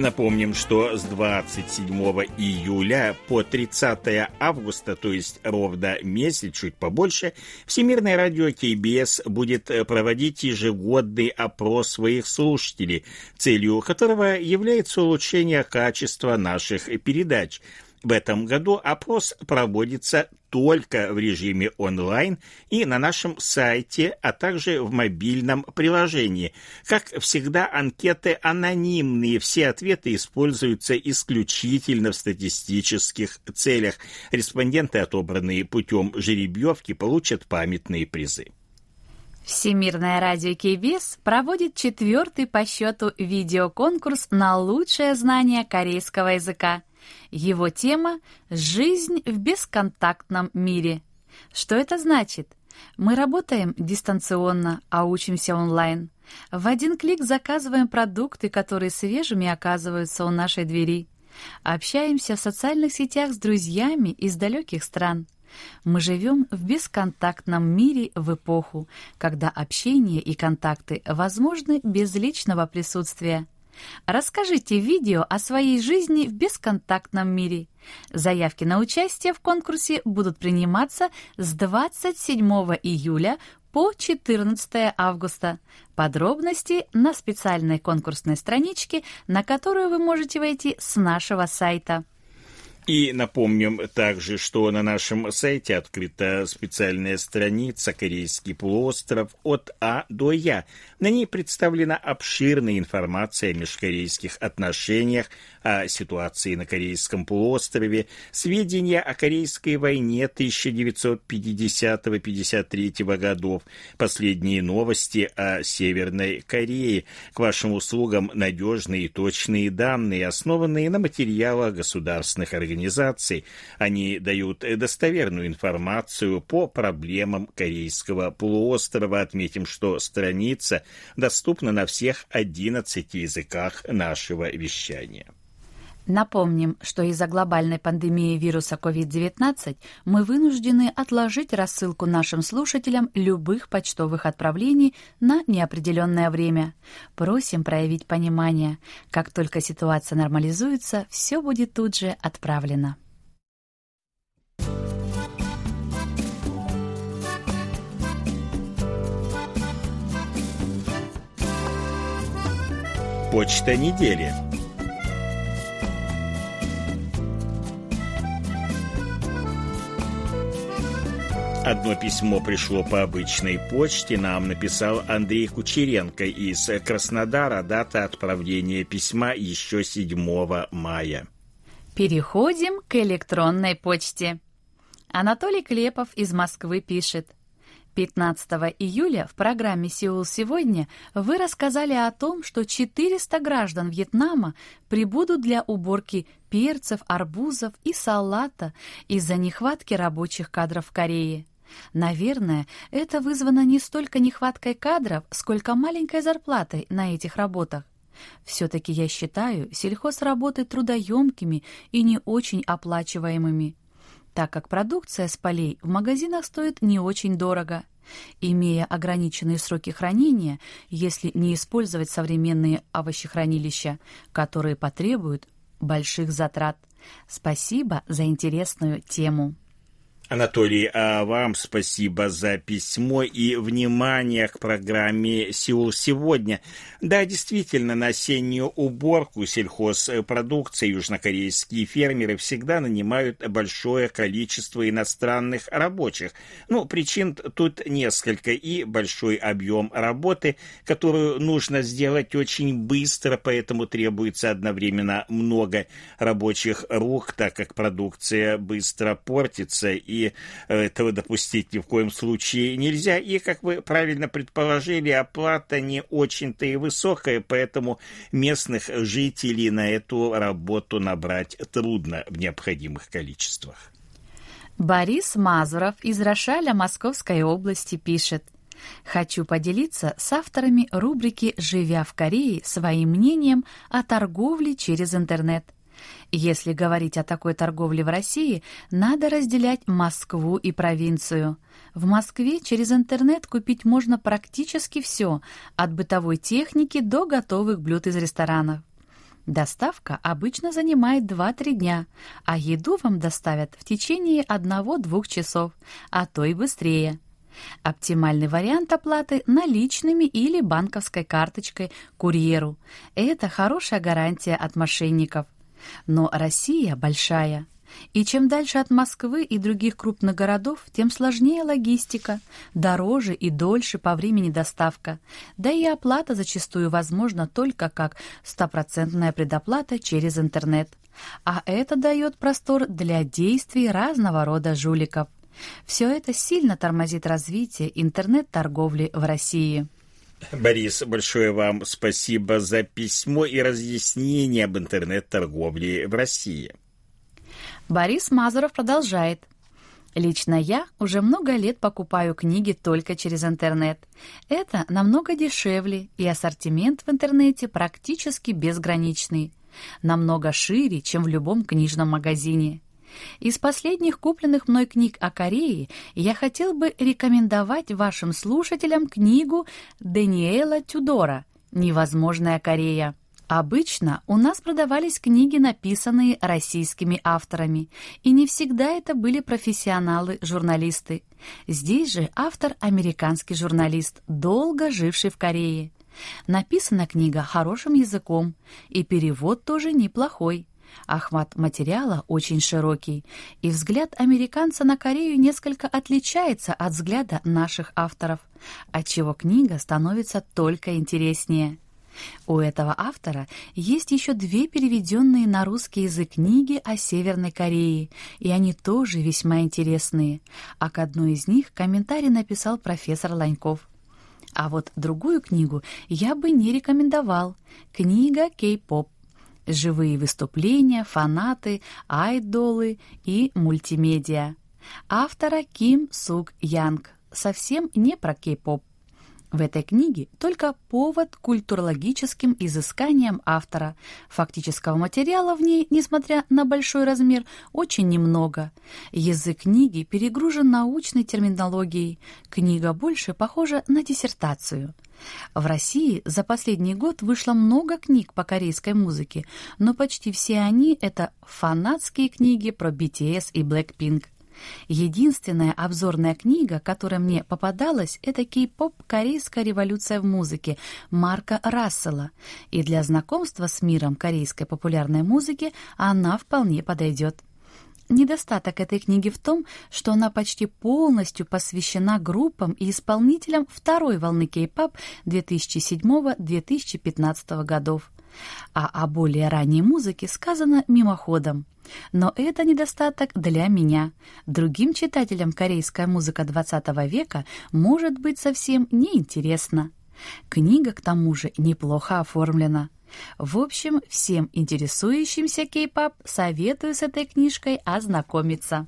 Напомним, что с 27 июля по 30 августа, то есть ровно месяц, чуть побольше, Всемирное радио КБС будет проводить ежегодный опрос своих слушателей, целью которого является улучшение качества наших передач – в этом году опрос проводится только в режиме онлайн и на нашем сайте, а также в мобильном приложении. Как всегда, анкеты анонимные, все ответы используются исключительно в статистических целях. Респонденты, отобранные путем жеребьевки, получат памятные призы. Всемирное радио КБС проводит четвертый по счету видеоконкурс на лучшее знание корейского языка – его тема «Жизнь в бесконтактном мире». Что это значит? Мы работаем дистанционно, а учимся онлайн. В один клик заказываем продукты, которые свежими оказываются у нашей двери. Общаемся в социальных сетях с друзьями из далеких стран. Мы живем в бесконтактном мире в эпоху, когда общение и контакты возможны без личного присутствия – Расскажите видео о своей жизни в бесконтактном мире. Заявки на участие в конкурсе будут приниматься с 27 июля по 14 августа. Подробности на специальной конкурсной страничке, на которую вы можете войти с нашего сайта. И напомним также, что на нашем сайте открыта специальная страница «Корейский полуостров от А до Я». На ней представлена обширная информация о межкорейских отношениях, о ситуации на Корейском полуострове, сведения о Корейской войне 1950-53 годов, последние новости о Северной Корее. К вашим услугам надежные и точные данные, основанные на материалах государственных организаций. Они дают достоверную информацию по проблемам Корейского полуострова. Отметим, что страница доступна на всех 11 языках нашего вещания. Напомним, что из-за глобальной пандемии вируса COVID-19 мы вынуждены отложить рассылку нашим слушателям любых почтовых отправлений на неопределенное время. Просим проявить понимание. Как только ситуация нормализуется, все будет тут же отправлено. Почта недели. Одно письмо пришло по обычной почте, нам написал Андрей Кучеренко из Краснодара, дата отправления письма еще 7 мая. Переходим к электронной почте. Анатолий Клепов из Москвы пишет. 15 июля в программе «Сеул сегодня» вы рассказали о том, что 400 граждан Вьетнама прибудут для уборки перцев, арбузов и салата из-за нехватки рабочих кадров в Корее. Наверное, это вызвано не столько нехваткой кадров, сколько маленькой зарплатой на этих работах. Все-таки я считаю сельхозработы трудоемкими и не очень оплачиваемыми, так как продукция с полей в магазинах стоит не очень дорого. Имея ограниченные сроки хранения, если не использовать современные овощехранилища, которые потребуют больших затрат. Спасибо за интересную тему. Анатолий, а вам спасибо за письмо и внимание к программе «Сеул сегодня». Да, действительно, на осеннюю уборку сельхозпродукции южнокорейские фермеры всегда нанимают большое количество иностранных рабочих. Ну, причин тут несколько. И большой объем работы, которую нужно сделать очень быстро, поэтому требуется одновременно много рабочих рук, так как продукция быстро портится и этого допустить ни в коем случае нельзя. И, как вы правильно предположили, оплата не очень-то и высокая, поэтому местных жителей на эту работу набрать трудно в необходимых количествах. Борис Мазуров из Рошаля Московской области пишет «Хочу поделиться с авторами рубрики «Живя в Корее» своим мнением о торговле через интернет». Если говорить о такой торговле в России, надо разделять Москву и провинцию. В Москве через интернет купить можно практически все, от бытовой техники до готовых блюд из ресторанов. Доставка обычно занимает 2-3 дня, а еду вам доставят в течение 1-2 часов, а то и быстрее. Оптимальный вариант оплаты наличными или банковской карточкой курьеру. Это хорошая гарантия от мошенников. Но Россия большая. И чем дальше от Москвы и других крупных городов, тем сложнее логистика, дороже и дольше по времени доставка, да и оплата зачастую возможна только как стопроцентная предоплата через интернет. А это дает простор для действий разного рода жуликов. Все это сильно тормозит развитие интернет-торговли в России. Борис, большое вам спасибо за письмо и разъяснение об интернет-торговле в России. Борис Мазуров продолжает. Лично я уже много лет покупаю книги только через интернет. Это намного дешевле, и ассортимент в интернете практически безграничный. Намного шире, чем в любом книжном магазине. Из последних купленных мной книг о Корее я хотел бы рекомендовать вашим слушателям книгу Даниэла Тюдора «Невозможная Корея». Обычно у нас продавались книги, написанные российскими авторами, и не всегда это были профессионалы-журналисты. Здесь же автор – американский журналист, долго живший в Корее. Написана книга хорошим языком, и перевод тоже неплохой. Охват материала очень широкий, и взгляд американца на Корею несколько отличается от взгляда наших авторов, отчего книга становится только интереснее. У этого автора есть еще две переведенные на русский язык книги о Северной Корее, и они тоже весьма интересные, а к одной из них комментарий написал профессор Ланьков. А вот другую книгу я бы не рекомендовал. Книга «Кей-поп» живые выступления, фанаты, айдолы и мультимедиа. Автора Ким Сук Янг. Совсем не про кей-поп. В этой книге только повод к культурологическим изысканиям автора. Фактического материала в ней, несмотря на большой размер, очень немного. Язык книги перегружен научной терминологией. Книга больше похожа на диссертацию. В России за последний год вышло много книг по корейской музыке, но почти все они — это фанатские книги про BTS и Blackpink. Единственная обзорная книга, которая мне попадалась, это кей-поп «Корейская революция в музыке» Марка Рассела, и для знакомства с миром корейской популярной музыки она вполне подойдет. Недостаток этой книги в том, что она почти полностью посвящена группам и исполнителям второй волны кей-поп 2007-2015 годов. А о более ранней музыке сказано мимоходом. Но это недостаток для меня. Другим читателям корейская музыка 20 века может быть совсем неинтересна. Книга, к тому же, неплохо оформлена. В общем, всем интересующимся кей-поп советую с этой книжкой ознакомиться.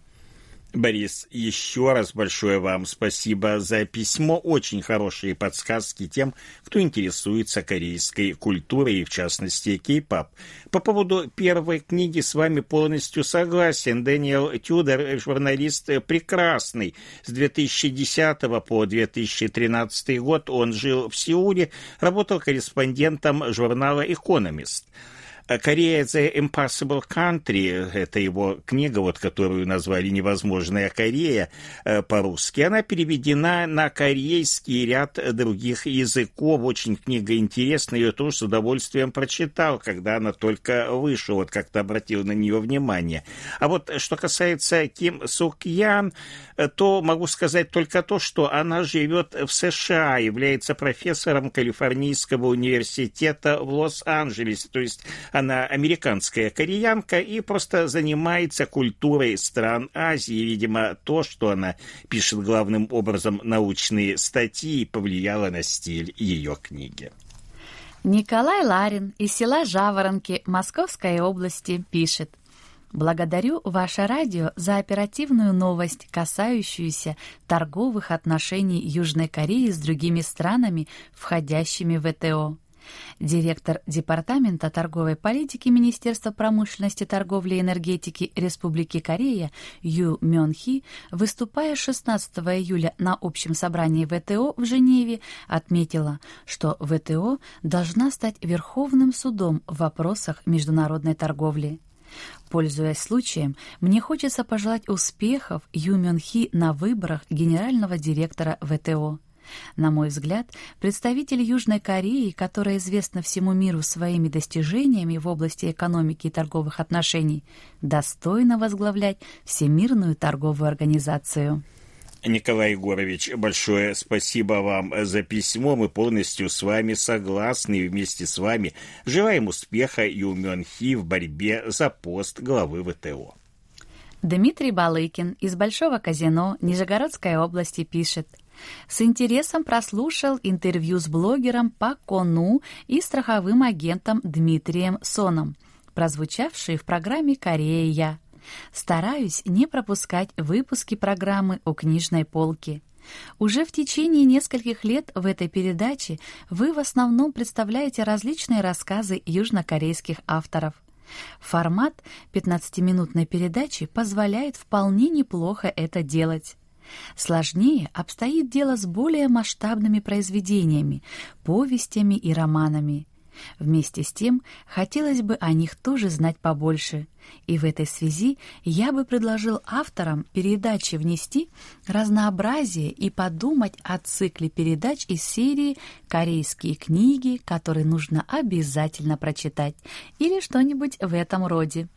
Борис, еще раз большое вам спасибо за письмо. Очень хорошие подсказки тем, кто интересуется корейской культурой и, в частности, кей-пап. По поводу первой книги с вами полностью согласен. Дэниел Тюдор, журналист прекрасный. С 2010 по 2013 год он жил в Сеуле, работал корреспондентом журнала «Экономист». Корея The Impossible Country, это его книга, вот, которую назвали «Невозможная Корея» э, по-русски, она переведена на корейский ряд других языков. Очень книга интересная, ее тоже с удовольствием прочитал, когда она только вышла, вот как-то обратил на нее внимание. А вот что касается Ким Сук Ян, э, то могу сказать только то, что она живет в США, является профессором Калифорнийского университета в Лос-Анджелесе, то есть она американская кореянка и просто занимается культурой стран Азии. Видимо, то, что она пишет главным образом научные статьи, повлияло на стиль ее книги. Николай Ларин из села Жаворонки Московской области пишет. Благодарю ваше радио за оперативную новость, касающуюся торговых отношений Южной Кореи с другими странами, входящими в ВТО. Директор Департамента торговой политики Министерства промышленности, торговли и энергетики Республики Корея Ю Мён Хи, выступая 16 июля на общем собрании ВТО в Женеве, отметила, что ВТО должна стать верховным судом в вопросах международной торговли. Пользуясь случаем, мне хочется пожелать успехов Ю Мён Хи на выборах генерального директора ВТО. На мой взгляд, представитель Южной Кореи, которая известна всему миру своими достижениями в области экономики и торговых отношений, достойно возглавлять Всемирную торговую организацию. Николай Егорович, большое спасибо вам за письмо. Мы полностью с вами согласны и вместе с вами желаем успеха Юмён Хи в борьбе за пост главы ВТО. Дмитрий Балыкин из Большого казино Нижегородской области пишет – с интересом прослушал интервью с блогером по Кону и страховым агентом Дмитрием Соном, прозвучавшие в программе «Корея». Стараюсь не пропускать выпуски программы о книжной полке. Уже в течение нескольких лет в этой передаче вы в основном представляете различные рассказы южнокорейских авторов. Формат 15-минутной передачи позволяет вполне неплохо это делать. Сложнее обстоит дело с более масштабными произведениями, повестями и романами. Вместе с тем, хотелось бы о них тоже знать побольше. И в этой связи я бы предложил авторам передачи внести разнообразие и подумать о цикле передач из серии «Корейские книги, которые нужно обязательно прочитать» или что-нибудь в этом роде.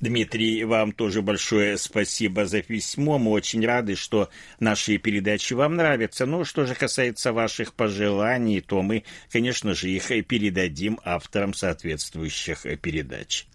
Дмитрий, вам тоже большое спасибо за письмо. Мы очень рады, что наши передачи вам нравятся. Но что же касается ваших пожеланий, то мы, конечно же, их передадим авторам соответствующих передач.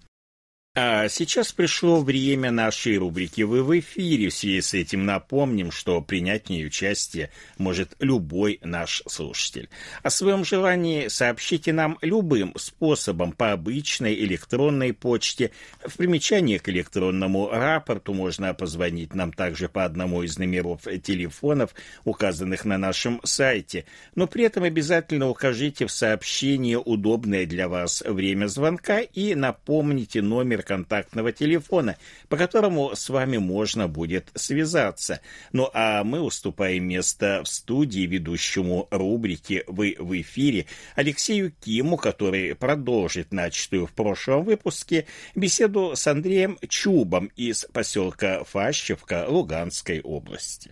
А сейчас пришло время нашей рубрики «Вы в эфире». В связи с этим напомним, что принять в ней участие может любой наш слушатель. О своем желании сообщите нам любым способом по обычной электронной почте. В примечании к электронному рапорту можно позвонить нам также по одному из номеров телефонов, указанных на нашем сайте. Но при этом обязательно укажите в сообщении удобное для вас время звонка и напомните номер контактного телефона, по которому с вами можно будет связаться. Ну а мы уступаем место в студии ведущему рубрики «Вы в эфире» Алексею Киму, который продолжит начатую в прошлом выпуске беседу с Андреем Чубом из поселка Фащевка Луганской области.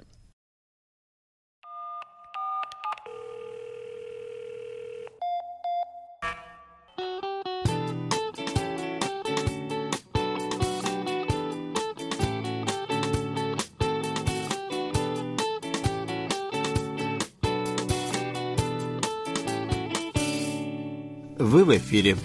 Эфире.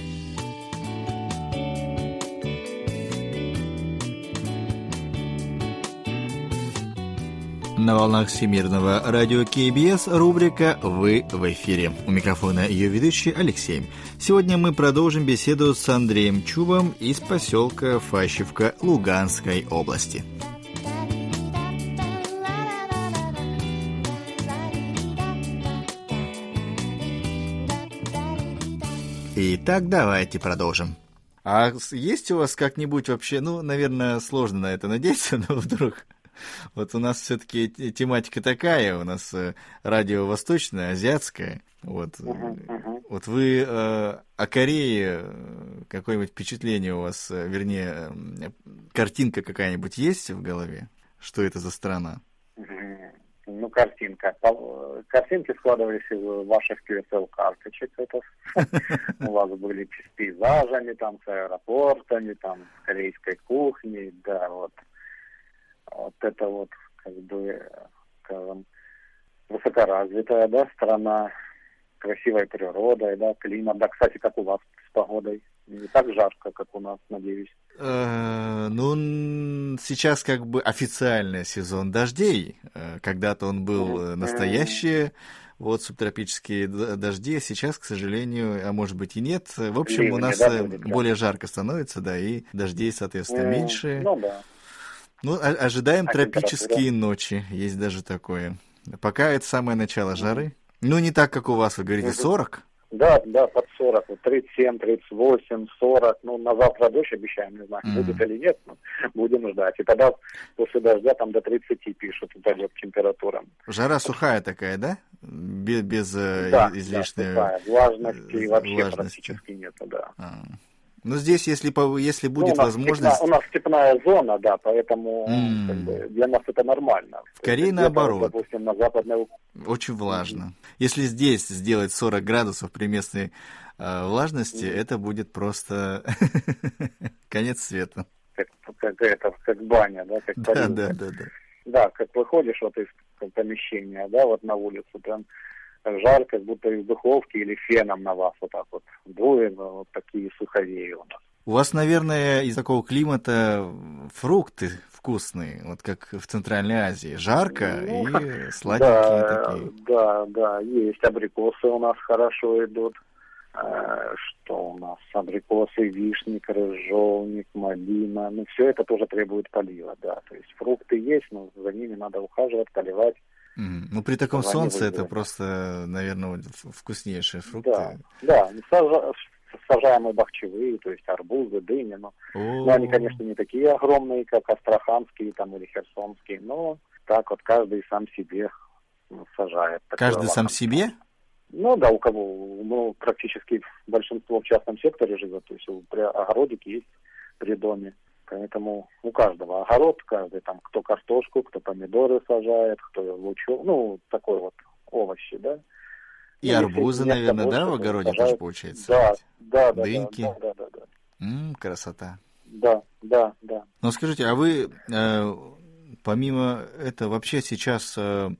На волнах Всемирного радио КБС рубрика «Вы в эфире». У микрофона ее ведущий Алексей. Сегодня мы продолжим беседу с Андреем Чубом из поселка Фащевка Луганской области. Итак, давайте продолжим. А есть у вас как-нибудь вообще, ну, наверное, сложно на это надеяться, но вдруг... Вот у нас все-таки тематика такая, у нас э, радио восточное, азиатское. Вот, uh-huh, вот вы э, о Корее э, какое-нибудь впечатление у вас, э, вернее, картинка какая-нибудь есть в голове? Что это за страна? Ну, картинка. Картинки складывались из ваших QSL-карточек. Это у вас были с пейзажами, там, с аэропортами, там, с корейской кухней, да, вот. Вот это вот, как бы, скажем, высокоразвитая, да, страна, красивой природой, да, климат. Да, кстати, как у вас с погодой. Не так жарко, как у нас, надеюсь. Э, ну, сейчас как бы официальный сезон дождей. Э, когда-то он был настоящий, вот субтропические дожди. Сейчас, к сожалению, а может быть и нет. В общем, у нас более жарко становится, да, и дождей, соответственно, меньше. Ну да. Ну, ожидаем а тропические ночи, есть даже такое. Пока это самое начало жары. Ну, не так, как у вас, вы говорите, 40? Да, да, под 40, вот 37, 38, 40. Ну, на завтра дождь обещаем, не знаю, mm-hmm. будет или нет, но будем ждать. И тогда после дождя там до 30 пишут, упадет температура. Жара сухая такая, да? Без, без э, да, излишней... Да, сухая. Влажности вообще влажности. практически нет, да. А. Ну, здесь, если, если ну, будет ну, у возможность... Степная, у нас степная зона, да, поэтому mm. как бы, для нас это нормально. Скорее наоборот. Допустим, на западной... Очень влажно. Mm. Если здесь сделать 40 градусов при местной э, влажности, mm. это будет просто конец света. Как, как, это, как баня, да? Как да, да, да, да. Да, как выходишь вот из помещения, да, вот на улицу, прям жарко, как будто из духовки или феном на вас вот так вот дует, вот такие суховеи у нас. У вас, наверное, из такого климата фрукты вкусные, вот как в Центральной Азии. Жарко ну, и сладенькие да, такие. Да, да, есть абрикосы у нас хорошо идут. Э, что у нас? Абрикосы, вишни, крыжовник, малина. Ну, все это тоже требует полива, да. То есть фрукты есть, но за ними надо ухаживать, поливать. Ну, при таком солнце это просто, наверное, вкуснейшие фрукты. Да, да, сажаемые бахчевые, то есть арбузы, дыни, но, но они, конечно, не такие огромные, как астраханские там или херсонские, но так вот каждый сам себе ну, сажает. Каждый сам себе? Ну да, у кого, ну практически большинство в частном секторе живет, то есть при огородике есть при доме. Поэтому у каждого огород, каждый там, кто картошку, кто помидоры сажает, кто лучок, ну, такой вот овощи, да. И ну, арбузы, наверное, да, в огороде сажают. тоже получается? Да, да, да. Дыньки? Да, да, да, да. М-м, красота. Да, да, да. Ну, скажите, а вы, э, помимо этого, вообще сейчас э,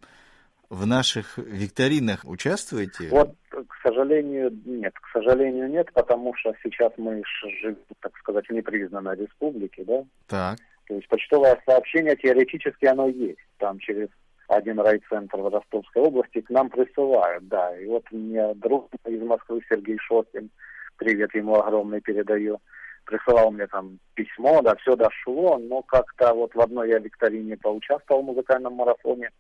в наших викторинах участвуете? Вот, к сожалению, нет. К сожалению, нет, потому что сейчас мы живем, так сказать, в непризнанной республике, да? Так. То есть почтовое сообщение теоретически оно есть. Там через один райцентр в Ростовской области к нам присылают, да. И вот мне друг из Москвы Сергей Шоткин, привет ему огромный передаю, присылал мне там письмо, да, все дошло, но как-то вот в одной я викторине поучаствовал в музыкальном марафоне,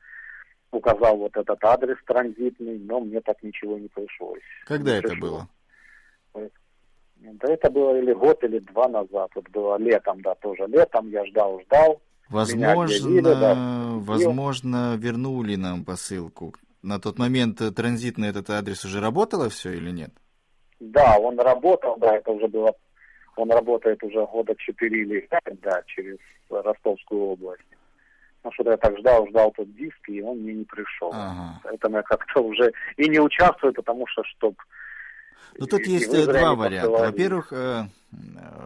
указал вот этот адрес транзитный, но мне так ничего не пришлось. Когда не это пришло. было? Да это было или год, или два назад. Вот было летом, да, тоже летом. Я ждал, ждал. Возможно, да, возможно, вернули нам посылку. На тот момент транзитный этот адрес уже работало все или нет? Да, он работал, да, это уже было, он работает уже года четыре или пять, да, через Ростовскую область. Ну, что-то я так ждал, ждал тот диск, и он мне не пришел. Ага. Поэтому я как-то уже и не участвую, потому что, чтоб... Ну, тут и, есть и два варианта. Во-первых, э,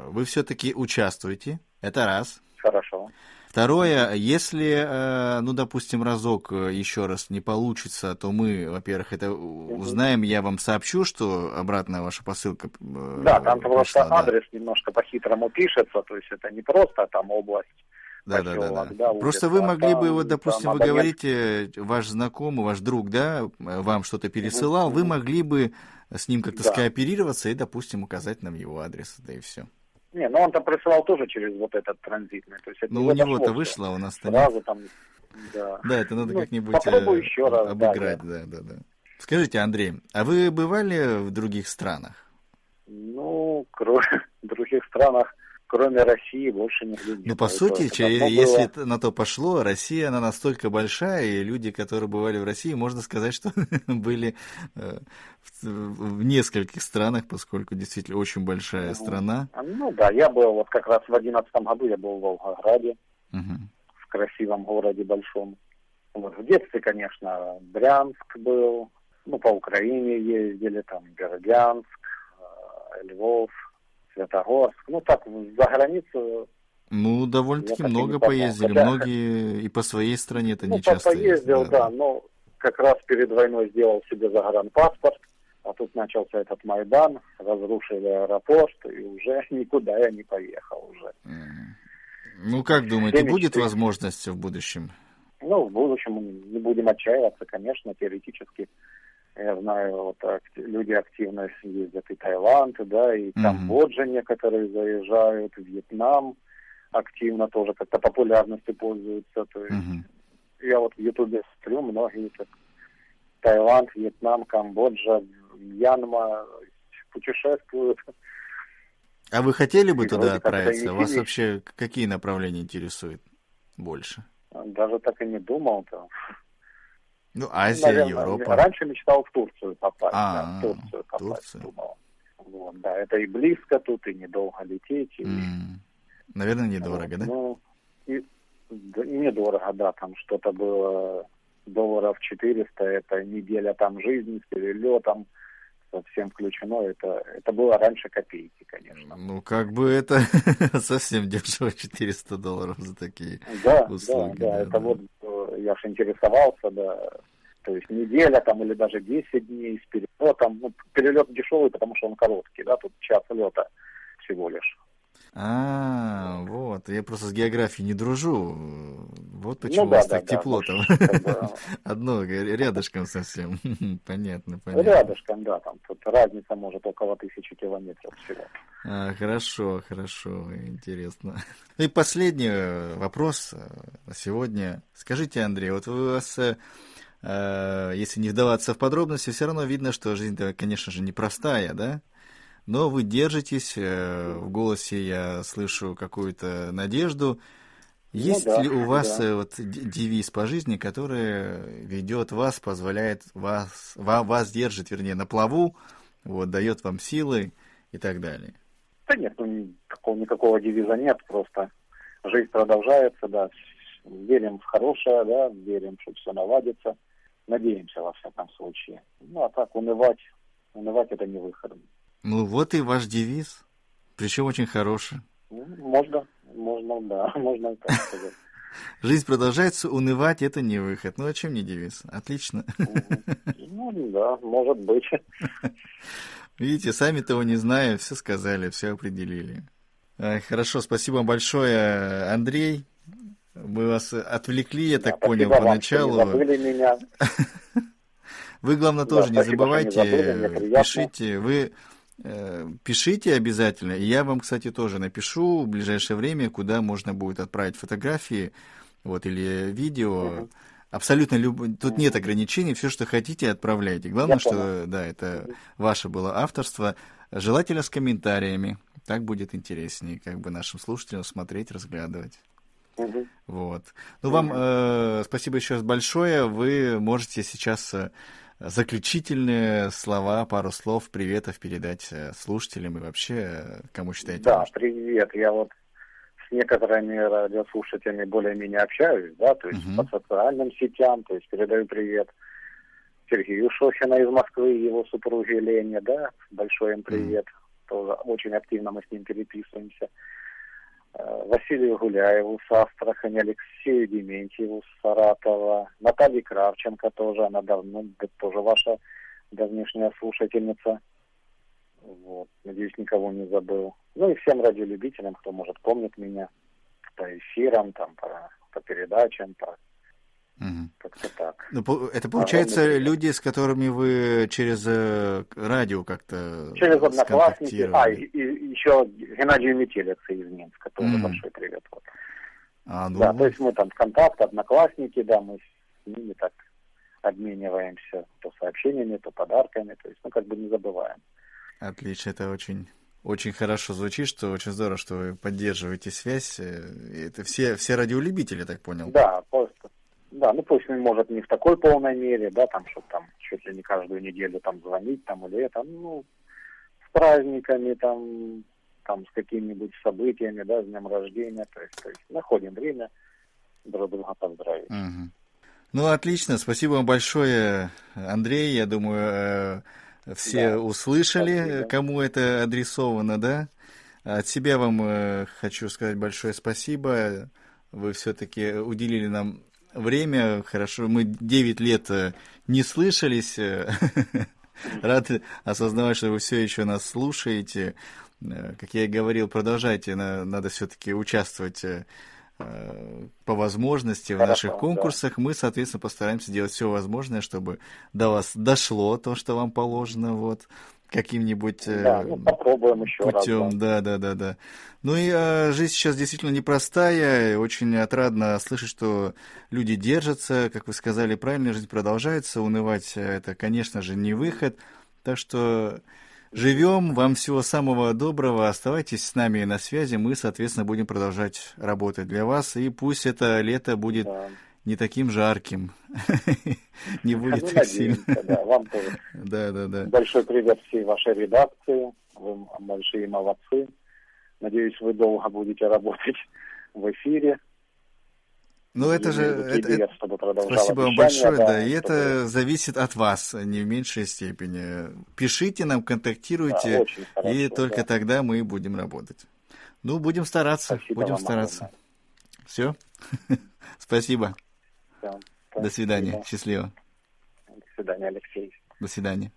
вы все-таки участвуете, это раз. Хорошо. Второе, если, э, ну, допустим, разок э, еще раз не получится, то мы, во-первых, это узнаем, я вам сообщу, что обратная ваша посылка Да, там пошла, просто да. адрес немножко по-хитрому пишется, то есть это не просто там область да, да, да, да. Просто вы могли бы, вот, допустим, вы говорите, ваш знакомый, ваш друг, да, вам что-то пересылал, вы могли бы с ним как-то да. скооперироваться и, допустим, указать нам его адрес, да и все. Не, ну он-то присылал тоже через вот этот транзитный. То есть это ну, у него-то вышло, у нас-то Сразу там, да. Да, это надо ну, как-нибудь э, еще раз, обыграть, да, да, да. Скажите, Андрей, а вы бывали в других странах? Ну, кроме других странах кроме России больше нигде нет. Ну, по сути, это, если было... на то пошло, Россия, она настолько большая, и люди, которые бывали в России, можно сказать, что были э, в, нескольких странах, поскольку действительно очень большая угу. страна. Ну да, я был вот как раз в одиннадцатом году, я был в Волгограде, угу. в красивом городе большом. Вот в детстве, конечно, Брянск был, ну, по Украине ездили, там, Бердянск, э, Львов, Светогорск. Ну так, за границу. Ну, довольно-таки много поездили. Хотя... Многие и по своей стране это ну, не часто поездил, ездят, да. да, но как раз перед войной сделал себе загранпаспорт, а тут начался этот Майдан, разрушили аэропорт, и уже никуда я не поехал уже. Ну, как думаете, будет возможность в будущем? Ну, в будущем не будем отчаиваться, конечно, теоретически Я знаю, вот люди активно ездят и Таиланд, да, и mm-hmm. Камбоджа некоторые заезжают, Вьетнам активно тоже как-то популярностью пользуются. То есть mm-hmm. я вот в Ютубе смотрю, многие так Таиланд, Вьетнам, Камбоджа, Мьянма путешествуют. А вы хотели бы и туда отправиться? Вас вообще какие направления интересуют больше? Даже так и не думал. -то. Ну, Азия, Наверное, Европа. Раньше мечтал в Турцию попасть. А, да, в Турцию попасть, Турция. думал. Вот, да, это и близко тут, и недолго лететь. И... Mm. Наверное, недорого, вот, да? Ну, и, да, недорого, да, там что-то было долларов 400, это неделя там жизни с перелетом, совсем включено. Это, это было раньше копейки, конечно. Ну, как бы это совсем дешево, 400 долларов за такие да, услуги. Да, да, да, это вот я же интересовался, да, то есть неделя там или даже 10 дней с перелетом. Ну, перелет дешевый, потому что он короткий, да, тут час лета всего лишь. А, вот. Я просто с географией не дружу. Вот почему ну, да, у вас да, так да, тепло там. Одно рядышком совсем. понятно, понятно. Рядышком, да, там тут разница может около тысячи километров всего. А, хорошо, хорошо, интересно. Ну и последний вопрос на сегодня. Скажите, Андрей, вот у вас э, если не вдаваться в подробности, все равно видно, что жизнь, конечно же, непростая, да? но вы держитесь, э, в голосе я слышу какую-то надежду. Ну Есть ну, да, ли у вас да. Э, вот девиз по жизни, который ведет вас, позволяет вас, вас держит, вернее, на плаву, вот, дает вам силы и так далее? Да нет, ну, такого, никакого девиза нет, просто жизнь продолжается, да, верим в хорошее, да, верим, что все наладится, надеемся во всяком случае. Ну, а так унывать, унывать это не выход. Ну вот и ваш девиз, причем очень хороший. Ну, можно, можно, да, можно так сказать. Жизнь продолжается, унывать это не выход. Ну, о чем не девиз? Отлично. Ну, да, может быть. Видите, сами того не зная, все сказали, все определили. Хорошо, спасибо вам большое, Андрей. Мы вас отвлекли, я так понял, поначалу. Вам, что не забыли меня. Вы, главное, тоже не забывайте, пишите. Вы Э, пишите обязательно. И я вам, кстати, тоже напишу в ближайшее время, куда можно будет отправить фотографии вот, или видео. Абсолютно люб... Тут нет ограничений, все, что хотите, отправляйте. Главное, что да, это ваше было авторство. Желательно с комментариями. Так будет интереснее, как бы нашим слушателям смотреть, разглядывать. Угу. Вот. Ну, вам э, спасибо еще раз большое. Вы можете сейчас э, заключительные слова, пару слов, приветов передать э, слушателям и вообще э, кому считаете? Да, привет. Я вот некоторыми радиослушателями более-менее общаюсь, да, то есть uh по социальным сетям, то есть передаю привет Сергею Шохина из Москвы, его супруге Лене, да, большой им привет. uh Тоже очень активно мы с ним переписываемся. Э, Василию Гуляеву с Астрахани, Алексею Дементьеву с Саратова, Наталье Кравченко тоже, она давно, тоже ваша давнешняя слушательница. Вот. Надеюсь, никого не забыл. Ну и всем радиолюбителям, кто, может, помнит меня по эфирам, там, по, по передачам, по Угу. Как-то так. Ну, это получается а, люди, с которыми вы через э, радио как-то Через одноклассники. А, и, и еще Геннадий Метелец из Минска, тоже mm. большой привет. Вот. А, ну... Да, то есть мы там ВКонтакт, одноклассники, да, мы с ними так обмениваемся то сообщениями, то подарками, то есть, ну, как бы не забываем. Отлично, это очень очень хорошо звучит, что очень здорово, что вы поддерживаете связь. Э, это все, все радиолюбители, так понял? Да, просто да, ну пусть, может, не в такой полной мере, да, там, чтобы там чуть ли не каждую неделю там звонить там или это, ну, с праздниками там, там, с какими-нибудь событиями, да, с днем рождения, то есть, то есть находим время друг друга поздравить. Угу. Ну, отлично, спасибо вам большое, Андрей, я думаю, э, все да. услышали, кому это адресовано, да? От себя вам э, хочу сказать большое спасибо. Вы все-таки уделили нам время, хорошо, мы 9 лет э, не слышались. Э, рад осознавать, что вы все еще нас слушаете. Как я и говорил, продолжайте, надо все-таки участвовать по возможности Хорошо, в наших конкурсах. Да. Мы, соответственно, постараемся сделать все возможное, чтобы до вас дошло то, что вам положено. Вот каким-нибудь да, ну, попробуем еще путем. Раз, да. да, да, да, Ну и э, жизнь сейчас действительно непростая. Очень отрадно слышать, что люди держатся, как вы сказали, правильно, жизнь продолжается. Унывать это, конечно же, не выход. Так что живем. Вам всего самого доброго. Оставайтесь с нами на связи. Мы, соответственно, будем продолжать работать для вас. И пусть это лето будет да. не таким жарким. Не будет так сильно. Вам тоже. Да, да, да. Большой привет всей вашей редакции. Вы большие молодцы. Надеюсь, вы долго будете работать в эфире. Ну, это же... Это, это, спасибо вам большое, да, да и чтобы... это зависит от вас, а не в меньшей степени. Пишите нам, контактируйте, да, хорошо, и только да. тогда мы будем работать. Ну, будем стараться, спасибо будем стараться. Огромное. Все? спасибо. Все. До свидания, счастливо. До свидания, Алексей. До свидания.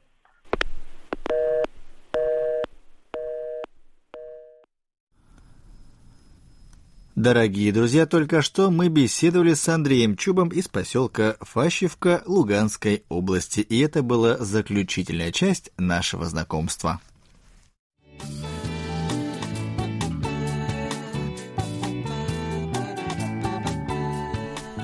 Дорогие друзья, только что мы беседовали с Андреем Чубом из поселка Фащевка Луганской области, и это была заключительная часть нашего знакомства.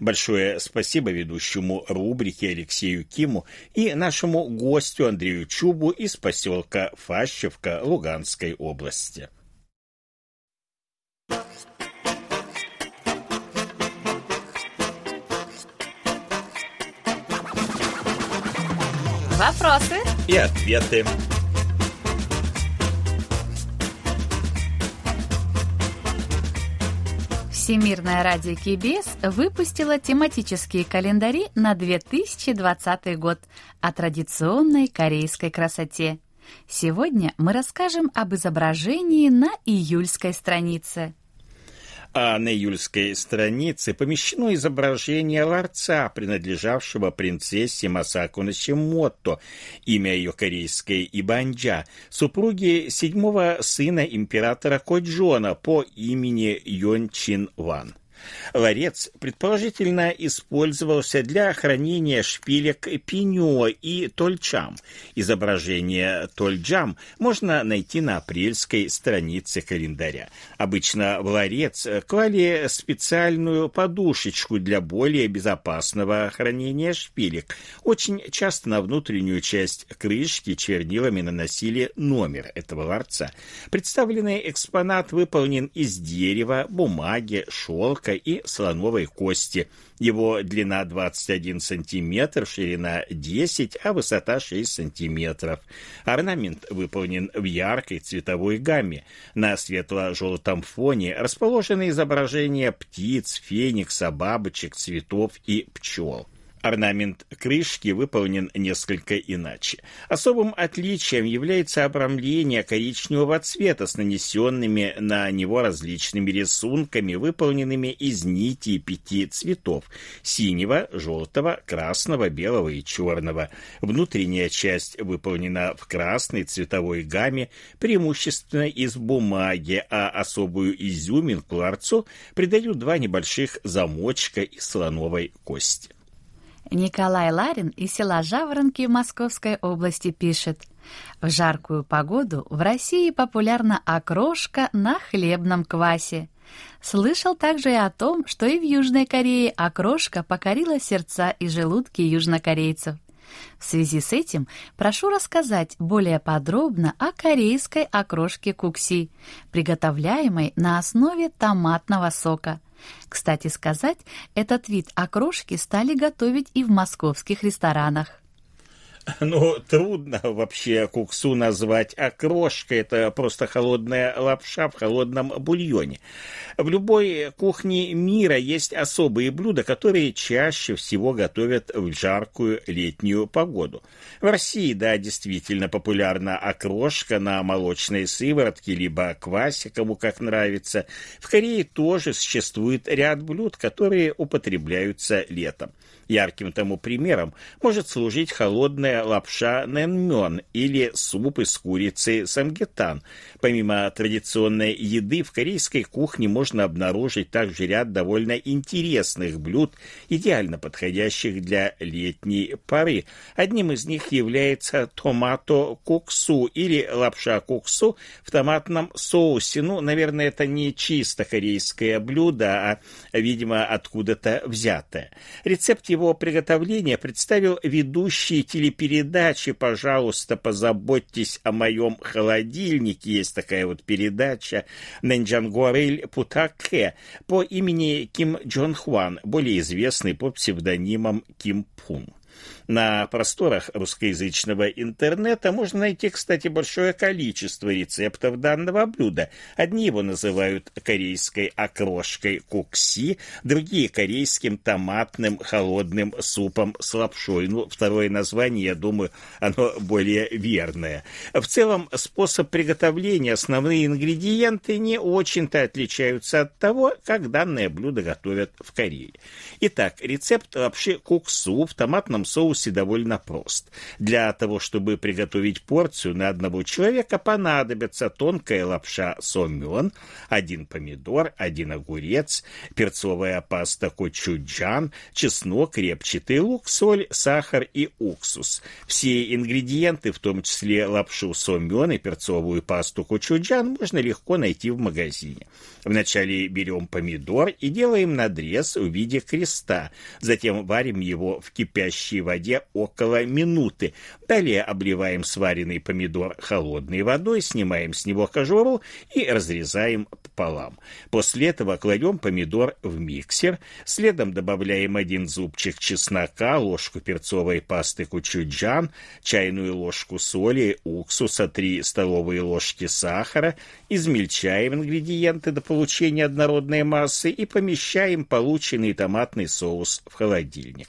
Большое спасибо ведущему рубрики Алексею Киму и нашему гостю Андрею Чубу из поселка Фащевка Луганской области. Вопросы и ответы. Всемирное радио КБС выпустило тематические календари на 2020 год о традиционной корейской красоте. Сегодня мы расскажем об изображении на июльской странице а на июльской странице помещено изображение ларца, принадлежавшего принцессе Масаку Насимото, имя ее корейское Ибанджа, супруги седьмого сына императора Коджона по имени Йон Чин Ван. Ларец предположительно использовался для хранения шпилек пеньо и тольчам. Изображение тольджам можно найти на апрельской странице календаря. Обычно в ларец клали специальную подушечку для более безопасного хранения шпилек. Очень часто на внутреннюю часть крышки чернилами наносили номер этого ларца. Представленный экспонат выполнен из дерева, бумаги, шелка, человека и слоновой кости. Его длина 21 сантиметр, ширина 10, а высота 6 сантиметров. Орнамент выполнен в яркой цветовой гамме. На светло-желтом фоне расположены изображения птиц, феникса, бабочек, цветов и пчел. Орнамент крышки выполнен несколько иначе. Особым отличием является обрамление коричневого цвета с нанесенными на него различными рисунками, выполненными из нитей пяти цветов – синего, желтого, красного, белого и черного. Внутренняя часть выполнена в красной цветовой гамме, преимущественно из бумаги, а особую изюминку ларцу придают два небольших замочка из слоновой кости. Николай Ларин из села Жаворонки Московской области пишет. В жаркую погоду в России популярна окрошка на хлебном квасе. Слышал также и о том, что и в Южной Корее окрошка покорила сердца и желудки южнокорейцев. В связи с этим прошу рассказать более подробно о корейской окрошке кукси, приготовляемой на основе томатного сока – кстати сказать, этот вид окрошки стали готовить и в московских ресторанах. Ну, трудно вообще куксу назвать окрошкой. Это просто холодная лапша в холодном бульоне. В любой кухне мира есть особые блюда, которые чаще всего готовят в жаркую летнюю погоду. В России, да, действительно популярна окрошка на молочной сыворотке, либо квасе, кому как нравится. В Корее тоже существует ряд блюд, которые употребляются летом. Ярким тому примером может служить холодная лапша нэнмён или суп из курицы самгетан. Помимо традиционной еды в корейской кухне можно обнаружить также ряд довольно интересных блюд, идеально подходящих для летней поры. Одним из них является томато куксу или лапша куксу в томатном соусе. Ну, наверное, это не чисто корейское блюдо, а, видимо, откуда-то взятое. Рецепт его его приготовления представил ведущий телепередачи «Пожалуйста, позаботьтесь о моем холодильнике». Есть такая вот передача Нэнджангуарель Путаке по имени Ким Джон Хван, более известный под псевдонимом Ким Пун. На просторах русскоязычного интернета можно найти, кстати, большое количество рецептов данного блюда. Одни его называют корейской окрошкой кукси, другие корейским томатным холодным супом с лапшой. Ну, второе название, я думаю, оно более верное. В целом, способ приготовления, основные ингредиенты не очень-то отличаются от того, как данное блюдо готовят в Корее. Итак, рецепт лапши куксу в томатном соусе соусе довольно прост. Для того, чтобы приготовить порцию на одного человека, понадобится тонкая лапша сомён, один помидор, один огурец, перцовая паста кочуджан, чеснок, репчатый лук, соль, сахар и уксус. Все ингредиенты, в том числе лапшу сомён и перцовую пасту кочуджан, можно легко найти в магазине. Вначале берем помидор и делаем надрез в виде креста, затем варим его в кипящей воде воде около минуты. Далее обливаем сваренный помидор холодной водой, снимаем с него кожуру и разрезаем пополам. После этого кладем помидор в миксер, следом добавляем один зубчик чеснока, ложку перцовой пасты кучуджан, чайную ложку соли, уксуса, 3 столовые ложки сахара, измельчаем ингредиенты до получения однородной массы и помещаем полученный томатный соус в холодильник.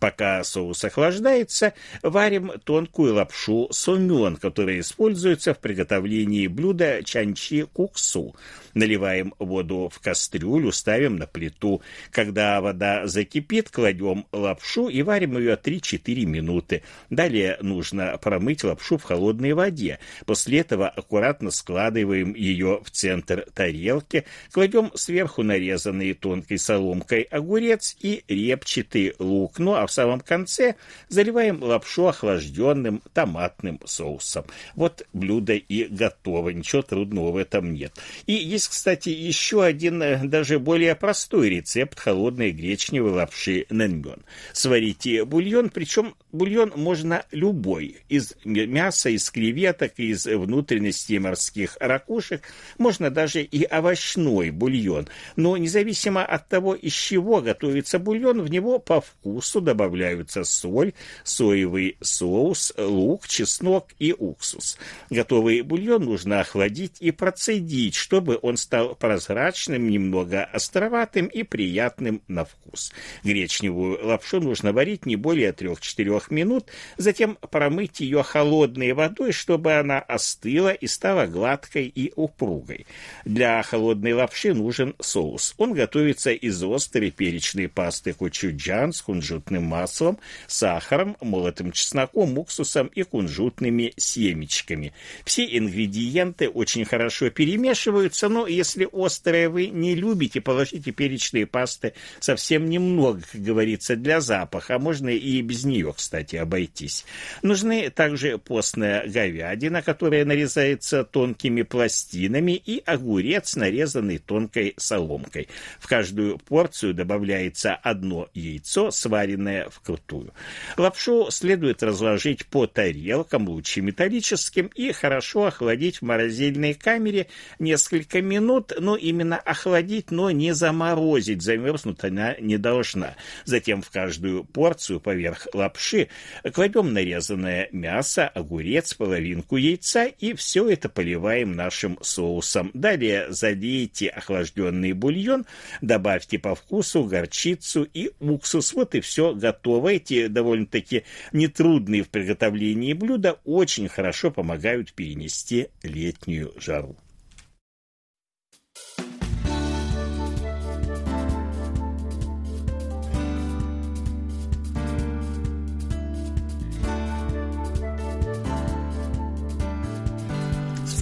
Пока соус охлаждается, варим тонкую лапшу сомён, которая используется в приготовлении блюда чанчи куксу. Наливаем воду в кастрюлю, ставим на плиту. Когда вода закипит, кладем лапшу и варим ее 3-4 минуты. Далее нужно промыть лапшу в холодной воде. После этого аккуратно складываем ее в центр тарелки, кладем сверху нарезанный тонкой соломкой огурец и репчатый лук. Ну а в самом конце заливаем лапшу охлажденным томатным соусом. Вот блюдо и готово, ничего трудного в этом нет. И есть, кстати, еще один э, даже более простой рецепт холодной гречневой лапши нэнмён. Сварите бульон, причем бульон можно любой, из мяса, из креветок, из внутренностей морских ракушек, можно даже и овощной бульон. Но независимо от того, из чего готовится бульон, в него по вкусу добавляют добавляются соль, соевый соус, лук, чеснок и уксус. Готовый бульон нужно охладить и процедить, чтобы он стал прозрачным, немного островатым и приятным на вкус. Гречневую лапшу нужно варить не более 3-4 минут, затем промыть ее холодной водой, чтобы она остыла и стала гладкой и упругой. Для холодной лапши нужен соус. Он готовится из острой перечной пасты кочуджан с кунжутным маслом, сахаром, молотым чесноком, уксусом и кунжутными семечками. Все ингредиенты очень хорошо перемешиваются, но если острое вы не любите, положите перечные пасты совсем немного, как говорится, для запаха. Можно и без нее, кстати, обойтись. Нужны также постная говядина, которая нарезается тонкими пластинами, и огурец, нарезанный тонкой соломкой. В каждую порцию добавляется одно яйцо, сваренное вкрутую. Лапшу следует разложить по тарелкам, лучше металлическим, и хорошо охладить в морозильной камере несколько минут, ну, именно охладить, но не заморозить. Замерзнуть она не должна. Затем в каждую порцию поверх лапши кладем нарезанное мясо, огурец, половинку яйца и все это поливаем нашим соусом. Далее залейте охлажденный бульон, добавьте по вкусу горчицу и уксус. Вот и все готово. Эти довольно-таки нетрудные в приготовлении блюда очень хорошо помогают перенести летнюю жару.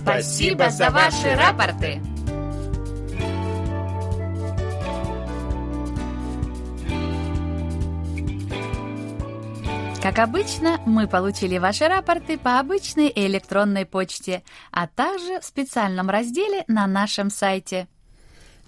Спасибо за ваши рапорты! Как обычно, мы получили ваши рапорты по обычной электронной почте, а также в специальном разделе на нашем сайте –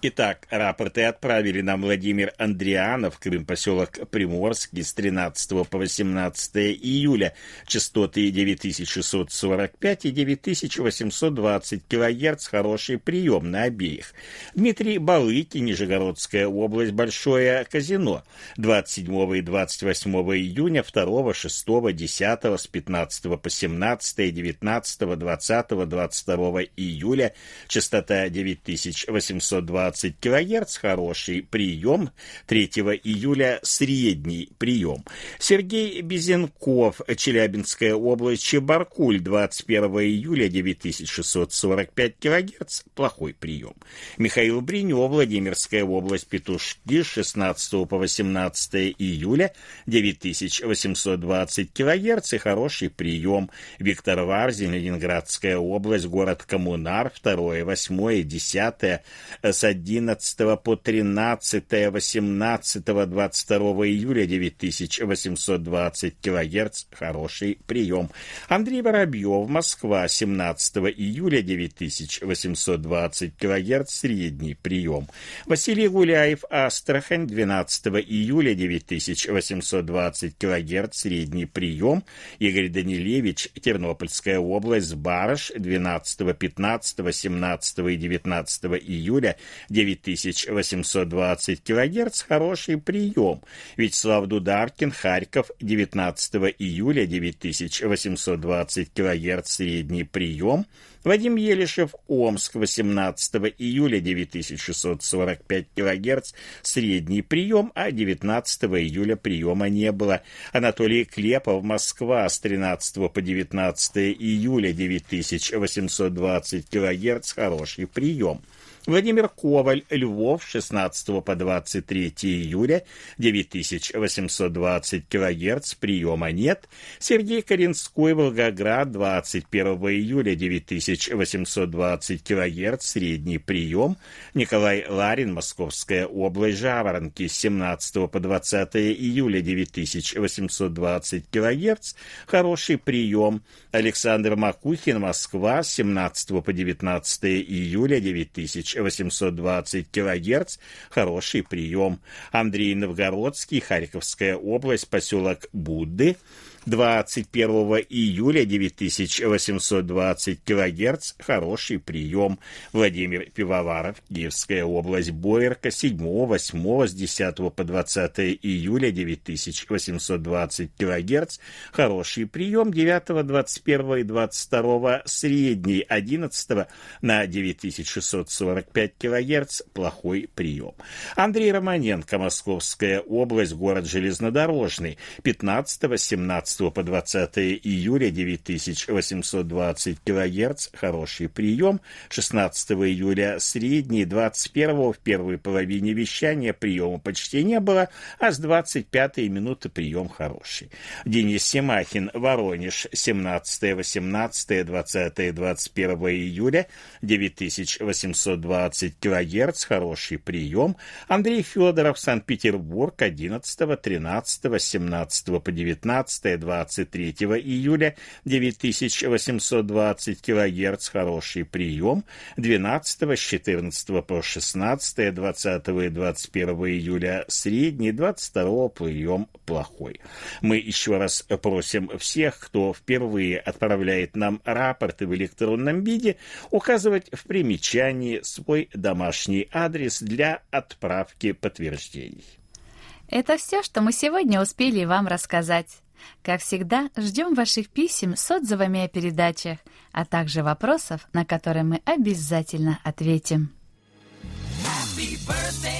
Итак, рапорты отправили нам Владимир Андрианов, Крым, поселок Приморский, с 13 по 18 июля, частоты 9645 и 9820 килогерц, хороший прием на обеих. Дмитрий Балыки, Нижегородская область, Большое казино, 27 и 28 июня, 2, 6, 10, с 15 по 17, 19, 20, 22 июля, частота 9820 20 кГц хороший прием, 3 июля средний прием. Сергей Безенков, Челябинская область, Чебаркуль, 21 июля 9645 кГц, плохой прием. Михаил Бринев, Владимирская область, Петушки, 16 по 18 июля 9820 кГц и хороший прием. Виктор Варзин, Ленинградская область, город Коммунар, 2, 8, 10 с 11 по 13, 18, 22 июля 9820 килогерц. Хороший прием. Андрей Воробьев, Москва, 17 июля 9820 килогерц. Средний прием. Василий Гуляев, Астрахань, 12 июля 9820 килогерц. Средний прием. Игорь Данилевич, Тернопольская область, Барыш, 12, 15, 17 и 19 июля 9820 кГц – хороший прием. Вячеслав Дударкин, Харьков, 19 июля 9820 кГц – средний прием. Вадим Елишев, Омск, 18 июля 9645 кГц, средний прием, а 19 июля приема не было. Анатолий Клепов, Москва, с 13 по 19 июля 9820 кГц, хороший прием. Владимир Коваль, Львов, 16 по 23 июля, 9820 кГц, приема нет. Сергей Коренской, Волгоград, 21 июля, 9820 кГц, средний прием. Николай Ларин, Московская область, Жаворонки, 17 по 20 июля, 9820 кГц, хороший прием. Александр Макухин, Москва, 17 по 19 июля, 9000 1820 килогерц, хороший прием. Андрей Новгородский, Харьковская область, поселок Будды, 21 июля 9820 кГц, хороший прием. Владимир Пивоваров, Киевская область, Боярка, 7, 8, с 10 по 20 июля 9820 кГц, хороший прием. 9, 21 и 22 средний, 11 на 9645 кГц, плохой прием. Андрей Романенко, Московская область, город Железнодорожный, 15, 17 15 по 20 июля 9820 кГц, хороший прием, 16 июля средний, 21 в первой половине вещания приема почти не было, а с 25 минуты прием хороший. Денис Семахин, Воронеж, 17, 18, 20, 21 июля 9820 кГц, хороший прием. Андрей Федоров, Санкт-Петербург, 11, 13, 17 по 19, 23 июля 9820 кГц хороший прием, 12 с 14 по 16, 20 и 21 июля средний, 22 прием плохой. Мы еще раз просим всех, кто впервые отправляет нам рапорты в электронном виде, указывать в примечании свой домашний адрес для отправки подтверждений. Это все, что мы сегодня успели вам рассказать. Как всегда, ждем ваших писем с отзывами о передачах, а также вопросов, на которые мы обязательно ответим. Happy birthday.